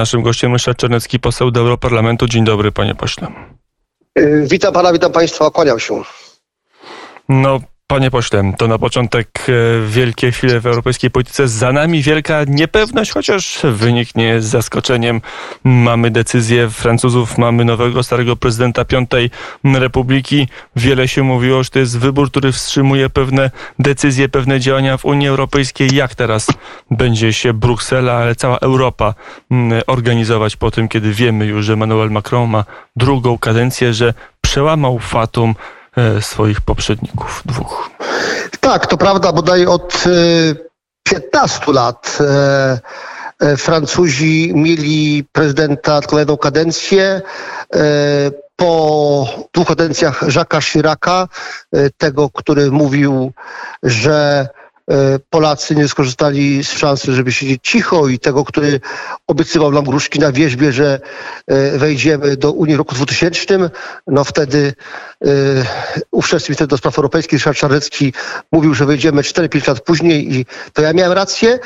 Naszym gościem Ryszard Czernecki, poseł do Europarlamentu. Dzień dobry, panie pośle. Witam pana, witam państwa, kłaniam się. No, panie pośle, to na początek e, wielkie chwile w europejskiej polityce. Za nami wielka niepewność, chociaż wynik nie jest zaskoczeniem. Mamy decyzję Francuzów, mamy nowego, starego prezydenta Piątej Republiki. Wiele się mówiło, że to jest wybór, który wstrzymuje pewne decyzje, pewne działania w Unii Europejskiej. Jak teraz będzie się Bruksela, ale cała Europa mm, organizować po tym, kiedy wiemy już, że Emmanuel Macron ma drugą kadencję, że przełamał fatum swoich poprzedników, dwóch. Tak, to prawda, bodaj od y, 15 lat e, e, Francuzi mieli prezydenta tylko jedną kadencję. E, Po dwóch kadencjach Jacques'a Chiraca, e, tego, który mówił, że e, Polacy nie skorzystali z szansy, żeby siedzieć cicho i tego, który obiecywał nam gruszki na wierzbie, że e, wejdziemy do Unii w roku 2000. No wtedy e, ówczesny minister do spraw europejskich Ryszard Czarnecki mówił, że wejdziemy 4-5 lat później i to ja miałem rację.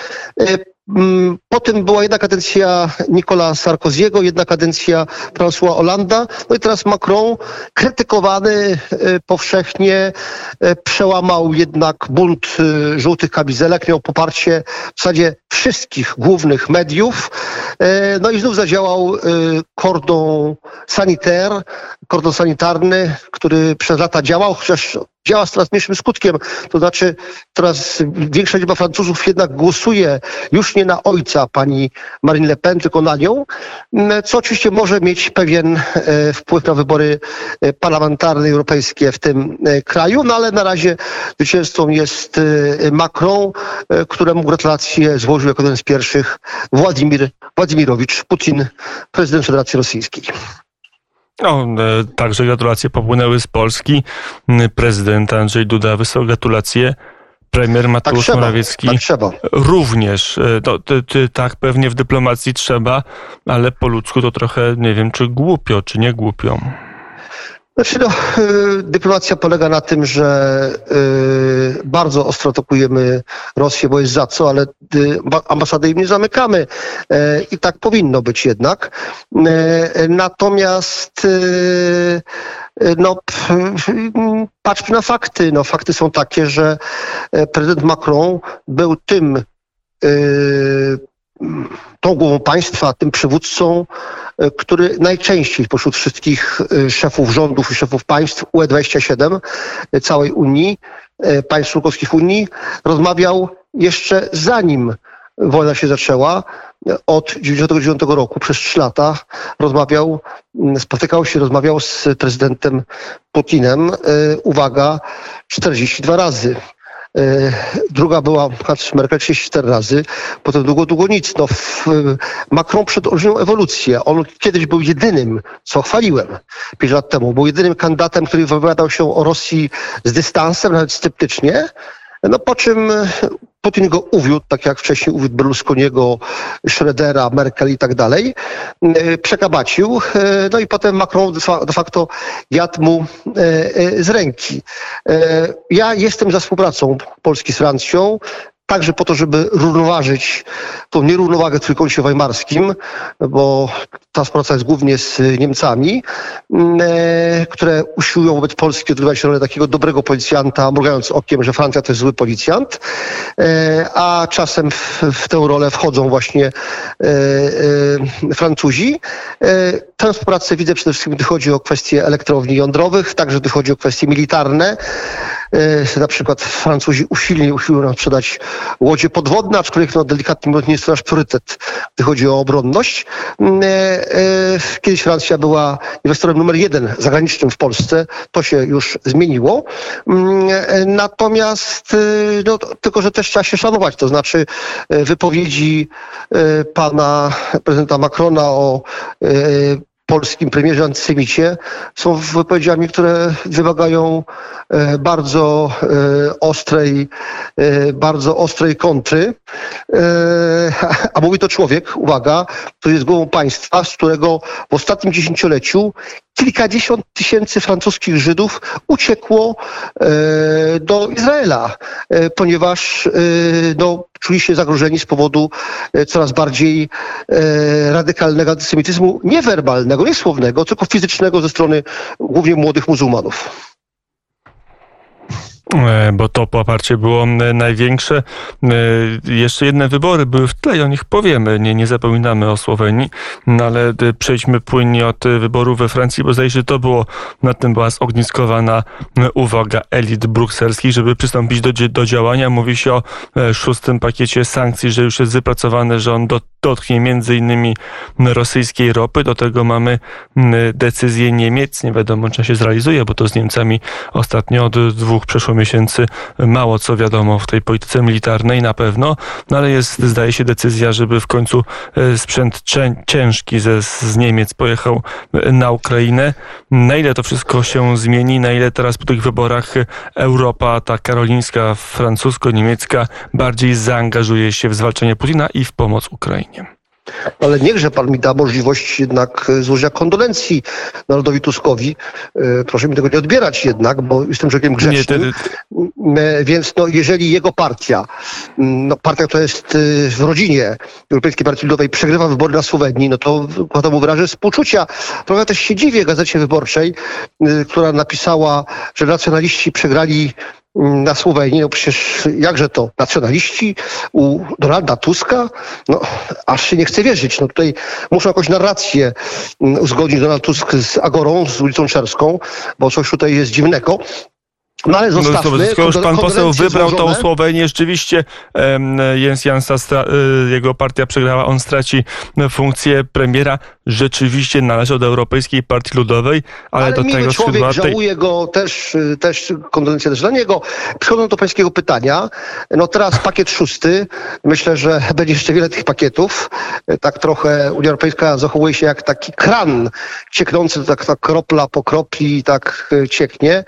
Mm, Potem była jedna kadencja Nicola Sarkoziego, jedna kadencja François Hollanda, no i teraz Macron, krytykowany e, powszechnie, e, przełamał jednak bunt e, żółtych kamizelek, miał poparcie w zasadzie wszystkich głównych mediów, no i znów zadziałał kordon sanitaire, kordon sanitarny, który przez lata działał, chociaż działa z coraz mniejszym skutkiem. To znaczy coraz większa liczba Francuzów jednak głosuje już nie na ojca pani Marine Le Pen, tylko na nią, co oczywiście może mieć pewien e, wpływ na wybory e, parlamentarne europejskie w tym e, kraju, no ale na razie zwycięzcą jest Macron, któremu gratulacje złożył jako jeden z pierwszych Władimir Władimirowicz Putin, prezydent Federacji Rosyjskiej. No, e, także gratulacje popłynęły z Polski. M, Prezydent Andrzej Duda wysłał gratulacje. Premier Tak Mateusz trzeba, Morawiecki tak trzeba. również. E, To, ty, ty, tak, pewnie w dyplomacji trzeba, ale po ludzku to trochę nie wiem, czy głupio, czy nie głupio. Znaczy no, y, dyplomacja polega na tym, że y, bardzo ostro atakujemy Rosję, bo jest za co, ale y, ba- ambasady im nie zamykamy e, i tak powinno być jednak. E, Natomiast no, patrzmy na fakty. No, fakty są takie, że e, prezydent Macron był tym tą głową państwa, tym przywódcą, który najczęściej pośród wszystkich e, szefów rządów i szefów państw UE27 e, całej Unii, e, państw członkowskich Unii, rozmawiał jeszcze zanim wojna się zaczęła. E, Od 1999 roku przez trzy lata rozmawiał, m, spotykał się, rozmawiał z prezydentem Putinem. e, Uwaga, 42 razy. E, Druga była Hans Merkel 34 razy, potem długo, długo nic. No, Macron przed olbrzymią ewolucję. On kiedyś był jedynym, co chwaliłem pięć lat temu, był jedynym kandydatem, który wypowiadał się o Rosji z dystansem, nawet sceptycznie. No po czym Putin go uwiódł, tak jak wcześniej uwiódł Berlusconiego, Schrödera, Merkel i tak dalej. E, Przekabacił. e, No i potem Macron de fa- de facto jadł mu e, z ręki. Ja jestem za współpracą Polski z Francją, także po to, żeby równoważyć tą nierównowagę w Trójkącie Weimarskim, bo ta współpraca jest głównie z Niemcami, m, e, które usiłują wobec Polski odgrywać rolę takiego dobrego policjanta, mrugając okiem, że Francja to jest zły policjant, e, a czasem w, w tę rolę wchodzą właśnie e, Francuzi. Tę współpracę widzę przede wszystkim, gdy chodzi o kwestie elektrowni jądrowych, także gdy chodzi o kwestie militarne. E, Na przykład Francuzi usilnie usiłują nam sprzedać łodzie podwodne, aczkolwiek no, delikatnie mówiąc nie jest to nasz priorytet, gdy chodzi o obronność. Mm, e, e, Kiedyś Francja była inwestorem numer jeden zagranicznym w Polsce. To się już zmieniło. Mm, Natomiast, no, tylko że też trzeba się szanować. To znaczy wypowiedzi pana prezydenta Macrona o polskim premierze antysemicie są wypowiedziami, które wymagają e, bardzo e, ostrej, e, bardzo ostrej kontry. A mówi to człowiek, uwaga, który jest głową państwa, z którego w ostatnim dziesięcioleciu kilkadziesiąt tysięcy francuskich Żydów uciekło do Izraela, ponieważ no, czuli się zagrożeni z powodu coraz bardziej radykalnego antysemityzmu, nie werbalnego, nie słownego, tylko fizycznego ze strony głównie młodych muzułmanów. E, bo to poparcie było największe. E, jeszcze jedne wybory były w tle i o nich powiemy. Nie, nie zapominamy o Słowenii, no ale e, przejdźmy płynnie od wyborów we Francji, bo zdaje się, że to było, nad tym była zogniskowana uwaga elit brukselskich, żeby przystąpić do, do działania. Mówi się o szóstym pakiecie sankcji, że już jest wypracowany, że on dotknie między innymi rosyjskiej ropy. Do tego mamy decyzję Niemiec. Nie wiadomo, czy się zrealizuje, bo to z Niemcami ostatnio od dwóch przeszło miesięcy mało co wiadomo w tej polityce militarnej na pewno, no ale jest, zdaje się, decyzja, żeby w końcu e, sprzęt ciężki ze, z Niemiec pojechał e, na Ukrainę. Na ile to wszystko się zmieni, na ile teraz po tych wyborach Europa, ta karolińska, francusko-niemiecka bardziej zaangażuje się w zwalczanie Putina i w pomoc Ukrainie? Ale niechże pan mi da możliwość jednak e, złożenia kondolencji narodowi Tuskowi. E, proszę mi tego nie odbierać jednak, bo jestem człowiekiem grzecznym. Nie, e, Więc no, jeżeli jego partia, no, partia, która jest w rodzinie Europejskiej Partii Ludowej, przegrywa wybory na Słowenii, no to kładę mu wyrażę współczucia. Trochę też się dziwię Gazecie Wyborczej, która napisała, że nacjonaliści przegrali na Słowenii, no przecież jakże to, nacjonaliści u Donalda Tuska? No, aż się nie chce wierzyć. No tutaj muszą jakąś narrację mm, uzgodnić Donald Tusk z Agorą, z ulicą Czerską, bo coś tutaj jest dziwnego. No ale zostawmy. No, skoro już pan poseł wybrał złożone. tą Słowenię, rzeczywiście Jens Jansa, y, jego partia przegrała, on straci funkcję premiera. Rzeczywiście należy do Europejskiej Partii Ludowej, ale, ale do tego człowiek skrzydła... żałuje go, też, y, też kondolencje też dla niego. Przechodząc do pańskiego pytania, no teraz pakiet szósty. Myślę, że będzie jeszcze wiele tych pakietów. Tak trochę Unia Europejska zachowuje się jak taki kran cieknący, tak, tak kropla po kropli tak y, cieknie.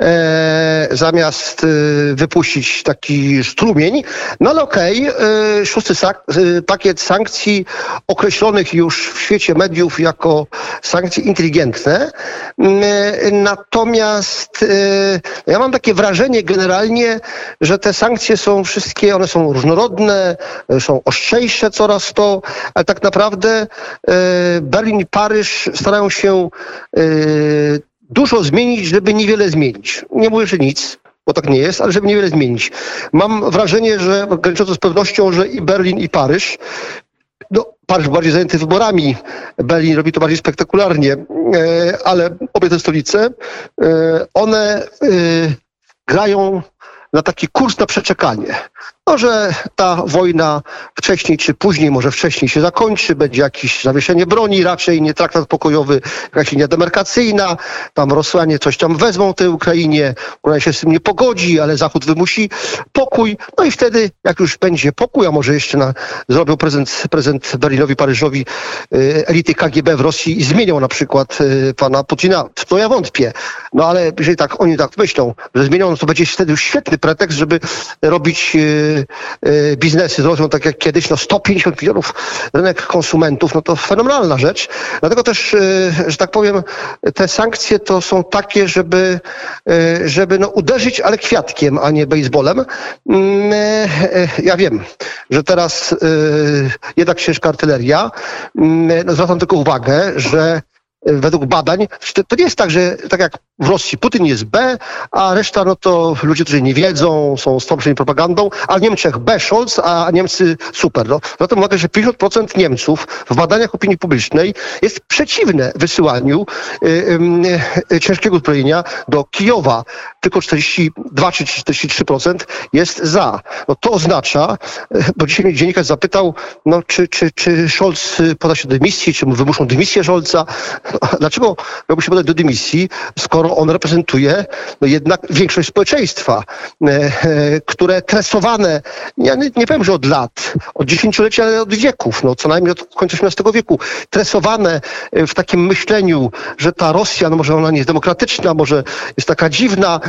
E zamiast y, wypuścić taki strumień. No ale okej, okay, szósty y, pakiet sankcji określonych już w świecie mediów jako sankcje inteligentne. Mm, natomiast y, ja mam takie wrażenie generalnie, że te sankcje są wszystkie, one są różnorodne, są ostrzejsze coraz to, ale tak naprawdę Berlin i Paryż starają się dużo zmienić, żeby niewiele zmienić. Nie mówię, że nic, bo tak nie jest, ale żeby niewiele zmienić. Mam wrażenie, że graniczące z pewnością, że i Berlin, i Paryż no, Paryż bardziej zajęty wyborami, Berlin robi to bardziej spektakularnie, e, ale obie te stolice, e, one e, grają na taki kurs na przeczekanie. Może ta wojna wcześniej czy później, może wcześniej się zakończy, będzie jakieś zawieszenie broni, raczej nie traktat pokojowy, jakaś linia demarkacyjna, tam Rosjanie coś tam wezmą tej Ukrainie, Ukraina się z tym nie pogodzi, ale Zachód wymusi pokój, no i wtedy, jak już będzie pokój, a może jeszcze na, zrobią prezent, prezent Berlinowi, Paryżowi y, elity KGB w Rosji i zmienią na przykład y, pana Putina, to ja wątpię. No ale jeżeli tak oni tak myślą, że zmienią, no to będzie wtedy świetny pretekst, żeby robić Y, biznesy zrobią tak jak kiedyś, no 150 milionów rynek konsumentów, no to fenomenalna rzecz. Dlatego też, y, że tak powiem, te sankcje to są takie, żeby, y, żeby no uderzyć, ale kwiatkiem, a nie baseballem. Mm, ja wiem, że teraz jednak ciężka artyleria. Mm, no, zwracam tylko uwagę, że według badań, to nie jest tak, że tak jak w Rosji Putin jest B, a reszta no to ludzie, którzy nie wiedzą, są stąprzeni propagandą, a w Niemczech B Scholz, a Niemcy super. No. Zatem uwaga, że 50% Niemców w badaniach opinii publicznej jest przeciwne wysyłaniu y, y, y, ciężkiego uzbrojenia do Kijowa. Tylko 42 czy 43% jest za. No to oznacza, y, bo dzisiaj mnie dziennikarz zapytał, no czy, czy, czy Scholz poda się do dymisji, czy mu wymuszą dymisję Scholza. No, dlaczego miałby się podać do dymisji, skoro on reprezentuje no jednak większość społeczeństwa, które tresowane, ja nie, nie powiem, że od lat, od dziesięciolecia, ale od wieków, no co najmniej od końca XVIII wieku, tresowane w takim myśleniu, że ta Rosja, no może ona nie jest demokratyczna, może jest taka dziwna,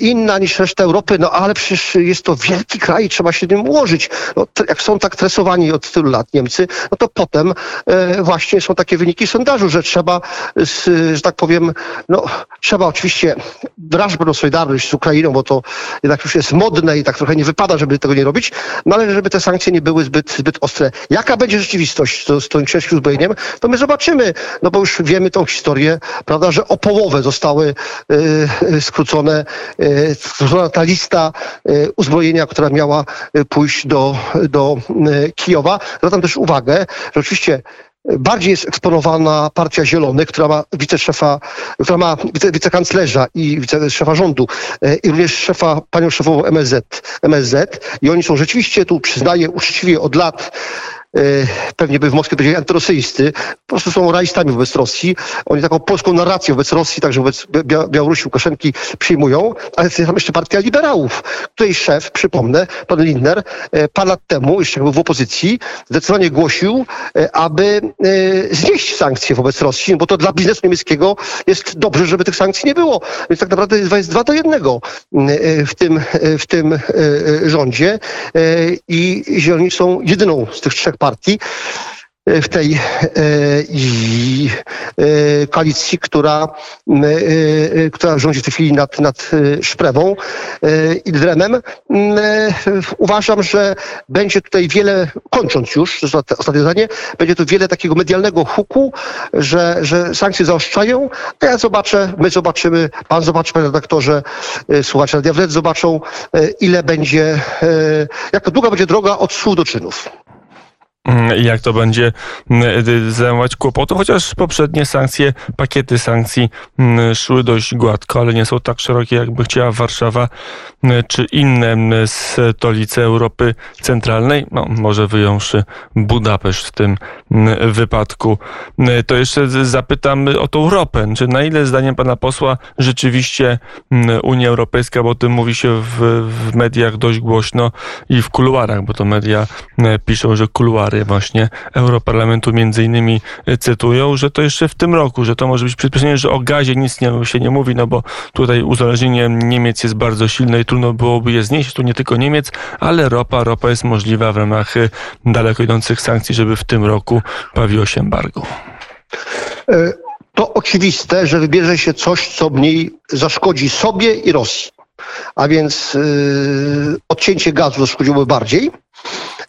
inna niż reszta Europy, no ale przecież jest to wielki kraj, trzeba się tym ułożyć. No, jak są tak tresowani od tylu lat Niemcy, no to potem e, właśnie są takie wyniki sondażu, że trzeba, że tak powiem, no trzeba oczywiście wyrażać pewną solidarność z Ukrainą, bo to jednak już jest modne i tak trochę nie wypada, żeby tego nie robić, no ale żeby te sankcje nie były zbyt, zbyt ostre. Jaka będzie rzeczywistość z, z tym uzbrojeniem, to my zobaczymy, no bo już wiemy tą historię, prawda, że o połowę zostały y, skrócone, y, skrócona ta lista y, uzbrojenia, która miała pójść do, do Kijowa. Zwracam też uwagę, że oczywiście bardziej jest eksponowana partia Zielonych, która ma wiceszefa, która ma wice, wicekanclerza i wiceszefa rządu i również szefa, panią szefową MSZ, MSZ i oni są rzeczywiście tu, przyznaję uczciwie od lat E, pewnie by w Moskwie powiedzieli antyrosyjscy, po prostu są rajstami wobec Rosji. Oni taką polską narrację wobec Rosji, także wobec Białorusi, Łukaszenki przyjmują, ale jest tam jeszcze partia liberałów, której szef, przypomnę, pan Lindner, e, parę lat temu, jeszcze był w opozycji, zdecydowanie głosił, e, aby znieść sankcje wobec Rosji, bo to dla biznesu niemieckiego jest dobrze, żeby tych sankcji nie było. Więc tak naprawdę jest dwa do jednego w tym, w tym rządzie i Zieloni są jedyną z tych trzech partii e, w tej e, e, koalicji, która, która rządzi w tej chwili nad, nad Szprewą i Dremem. Uważam, że będzie tutaj wiele, kończąc już, ostatnie zdanie, będzie tu wiele takiego medialnego huku, że, że sankcje zaostrzają, a ja zobaczę, my zobaczymy, pan zobaczy, panie redaktorze, słuchacze Radia Wnet zobaczą, ile będzie, jak długa będzie droga od słów do czynów. Mm, jak to będzie mm, y, zajmować kłopotu, chociaż poprzednie sankcje, pakiety sankcji mm, szły dość gładko, ale nie są tak szerokie, jakby chciała Warszawa czy inne stolice Europy Centralnej, no, może wyjąwszy Budapeszt w tym wypadku. To jeszcze zapytam o tą ropę. Czy na ile zdaniem pana posła rzeczywiście Unia Europejska, bo o tym mówi się w, w mediach dość głośno i w kuluarach, bo to media piszą, że kuluary właśnie Europarlamentu między innymi e, cytują, że to jeszcze w tym roku, że to może być przyspieszenie, że o gazie nic nie, się nie mówi, no bo tutaj uzależnienie Niemiec jest bardzo silne i trudno byłoby je znieść, tu nie tylko Niemiec, ale ropa, ropa jest możliwa w ramach e, daleko idących sankcji, żeby w tym roku bawiło się embargo. E, to oczywiste, że wybierze się coś, co mniej zaszkodzi sobie i Rosji. A więc yy, odcięcie gazu zaszkodziłoby bardziej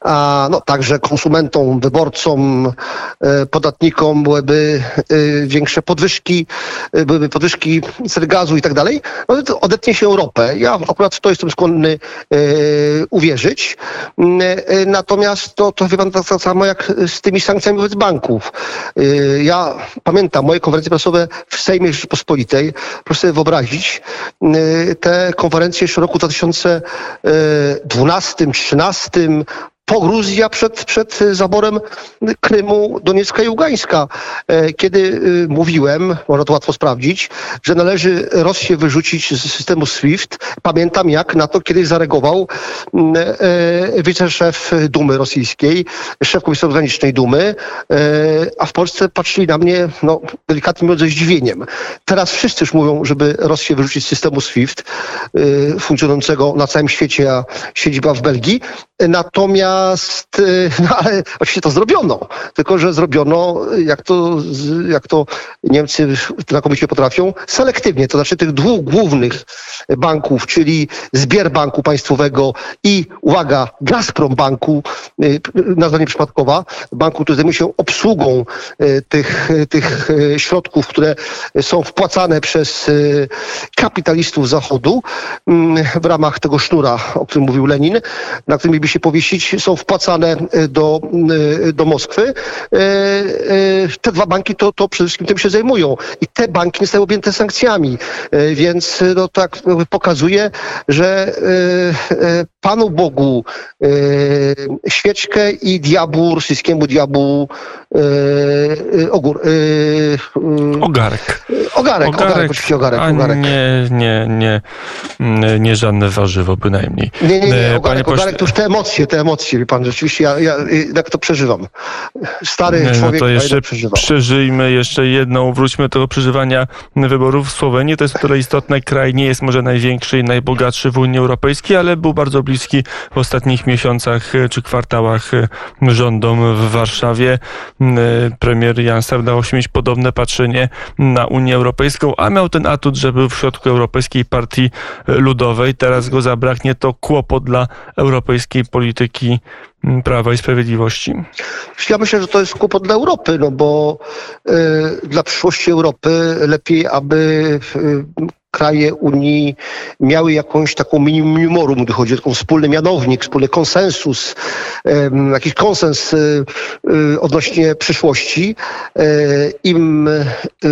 a no, także konsumentom, wyborcom, e, podatnikom byłyby e, większe podwyżki, e, byłyby podwyżki cen gazu i tak dalej, no to odetnie się Europę. Ja akurat w to jestem skłonny uwierzyć. Natomiast to, to chyba tak samo jak z tymi sankcjami wobec banków. Ja pamiętam moje konferencje prasowe w Sejmie Rzeczypospolitej. Proszę sobie wyobrazić, te konferencje jeszcze w roku 2012, 2013, po Gruzja przed, przed zaborem Krymu, Doniecka i Ługańska, e, kiedy y, mówiłem, można to łatwo sprawdzić, że należy Rosję wyrzucić z systemu SWIFT. Pamiętam, jak na to kiedyś zareagował mm, e, wiceszef Dumy rosyjskiej, szef Komisji Zagranicznej Dumy, e, a w Polsce patrzyli na mnie, no, delikatnie mówiąc, ze zdziwieniem. Teraz wszyscy już mówią, żeby Rosję wyrzucić z systemu SWIFT, funkcjonującego na całym świecie, a siedziba w Belgii. Natomiast, y, no ale oczywiście to zrobiono, tylko że zrobiono, jak to, jak to Niemcy znakomicie potrafią, selektywnie. To znaczy tych dwóch głównych banków, czyli Zbierbanku Państwowego i, uwaga, Gazprom Banku, y, nazwa nieprzypadkowa, banku, który zajmuje się obsługą y, tych, tych środków, które są wpłacane przez kapitalistów Zachodu mm, w ramach tego sznura, o którym mówił Lenin, na którym mieliby się powiesić, są wpłacane do, do Moskwy. Te dwa banki to, to przede wszystkim tym się zajmują i te banki nie są objęte sankcjami, więc no, tak pokazuje, że Panu Bogu świeczkę i diabłu, rosyjskiemu diabłu ogór, ogarek. Ogarek, ogarek, ogarek oczywiście ogarek. A ogarek. Nie, nie, nie, nie żadne warzywo bynajmniej. Nie, nie, nie, ogarek, Panie ogarek to już te emocje, te emocje, wie pan, rzeczywiście ja, ja jednak to przeżywam. Stary nie, człowiek, no to jeszcze przeżyjmy jeszcze jedną, wróćmy do tego przeżywania wyborów w Słowenii. To jest o tyle istotne, kraj nie jest może największy i najbogatszy w Unii Europejskiej, ale był bardzo bliski w ostatnich miesiącach czy kwartałach rządom w Warszawie. Premier Jan Sarda udało się mieć podobne patrzenie na Unię Europejską, a miał ten atut, że był w środku Europejskiej Partii Ludowej. Teraz go zabraknie. To kłopot dla europejskiej polityki mm, Prawa i Sprawiedliwości? Ja myślę, że to jest kłopot dla Europy, no bo y, dla przyszłości Europy lepiej, aby y, kraje Unii miały jakąś taką minimum, gdy chodzi o taką wspólny mianownik, wspólny konsensus, jakiś konsens y, y, odnośnie przyszłości. E, Im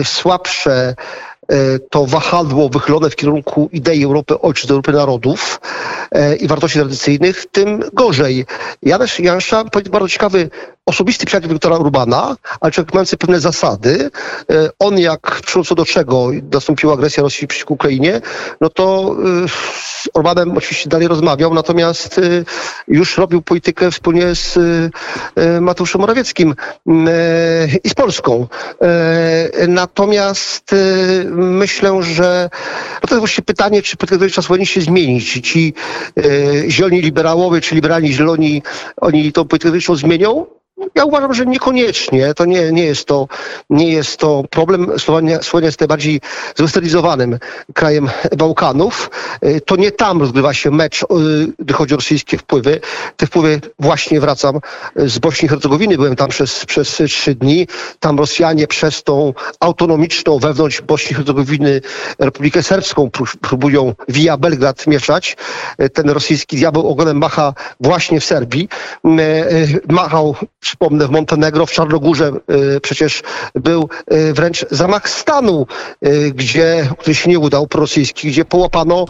słabsze E, to wahadło wychylone w kierunku idei Europy ojczyzn, Europy narodów e, i wartości tradycyjnych, tym gorzej. Janusz Jansza powiedział bardzo ciekawy, osobisty przyjaciel Wiktora Urbana, ale człowiek mający pewne zasady. E, on jak przyszło co do czego nastąpiła agresja Rosji przeciwko Ukrainie, no to z Orbanem oczywiście dalej rozmawiał, natomiast już robił politykę wspólnie z Mateuszem Morawieckim i z Polską. Natomiast myślę, że no to jest właśnie pytanie, czy czas powinien się zmienić. Ci e, zieloni liberałowie, czy liberalni zieloni, oni tą politykę zmienią? Ja uważam, że niekoniecznie. To nie, nie, jest, to, nie jest to problem. Słowenia, Słowenia jest najbardziej zwestylizowanym krajem Bałkanów. Y, to nie tam rozgrywa się mecz, y, gdy chodzi o rosyjskie wpływy. Te wpływy właśnie wracam z Bośni i Hercegowiny. Byłem tam przez, przez trzy dni. Tam Rosjanie przez tą autonomiczną wewnątrz Bośni i Hercegowiny Republikę Serbską próbują via Belgrad mieszać. Y, ten rosyjski diabeł ogonem macha właśnie w Serbii. Machał przypomnę, w Montenegro, w Czarnogórze y, przecież był y, wręcz zamach stanu, y, gdzie, który się nie udał, prorosyjski, gdzie połapano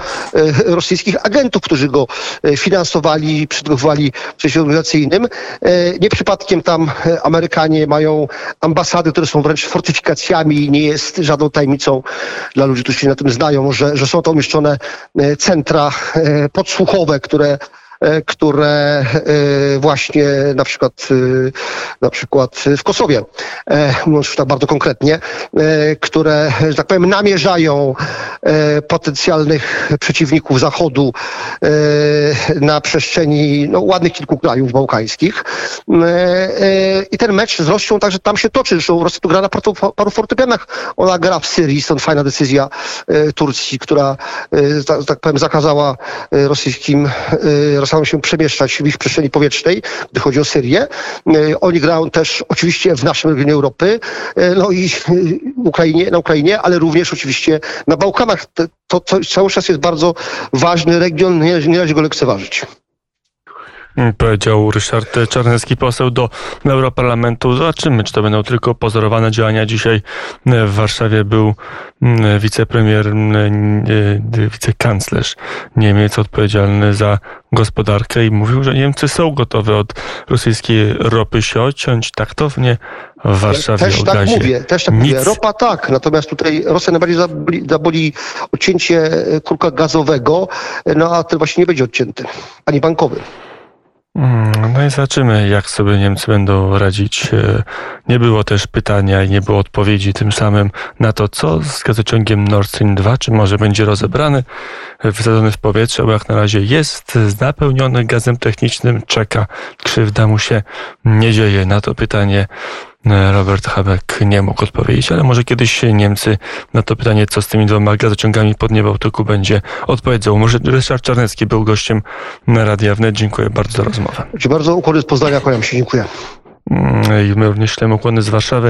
rosyjskich agentów, którzy go finansowali, przygotowywali w sensie organizacyjnym. Nie przypadkiem tam Amerykanie mają ambasady, które są wręcz fortyfikacjami i nie jest żadną tajemnicą dla ludzi, którzy się na tym znają, że, że są to umieszczone centra podsłuchowe, które które e, właśnie na przykład, e, na przykład w Kosowie, mówiąc tak bardzo konkretnie, które, że tak powiem, namierzają potencjalnych przeciwników Zachodu na przestrzeni no, ładnych kilku krajów bałkańskich. I ten mecz z Rosją także tam się toczy. Zresztą Rosja tu gra na paru, paru fortepianach. Ona gra w Syrii, stąd fajna decyzja Turcji, która, tak, powiem, zakazała rosyjskim staną się przemieszczać w ich przestrzeni powietrznej, gdy chodzi o Syrię. E, oni grają też oczywiście w naszym regionie Europy, e, no i Ukrainie, na Ukrainie, ale również oczywiście na Bałkanach. To, to cały czas jest bardzo ważny region, nie, nie należy go lekceważyć powiedział Ryszard Czarnecki, poseł do Europarlamentu. Zobaczymy, czy to będą tylko pozorowane działania. Dzisiaj w Warszawie był mm, wicepremier, mm, wicekanclerz Niemiec odpowiedzialny za gospodarkę i mówił, że Niemcy są gotowe od rosyjskiej ropy się odciąć taktownie w Warszawie Też tak mówię, też tak Nic. mówię. Ropa tak, natomiast tutaj Rosja najbardziej zaboli, zaboli odcięcie kurka gazowego, no a ten właśnie nie będzie odcięty, ani bankowy. Mm, no i zobaczymy, jak sobie Niemcy będą radzić. E, nie było też pytania i nie było odpowiedzi tym samym na to, co z gazociągiem Nord Stream 2, czy może będzie rozebrany, e, wysadzony w powietrze, bo jak na razie jest napełniony gazem technicznym, czeka, krzywda mu się nie dzieje. Na to pytanie Robert Habeck nie mógł odpowiedzieć, ale może kiedyś Niemcy na to pytanie, co z tymi dwoma gazociągami pod Niebałtyku będzie odpowiedział. Może Ryszard Czarnecki był gościem na Radia Wnet. Dziękuję bardzo za rozmowę. Dziękuję bardzo. Ukłony z Poznania, kłaniam się. Dziękuję. Mm, I my również ślemy ukłony z Warszawy.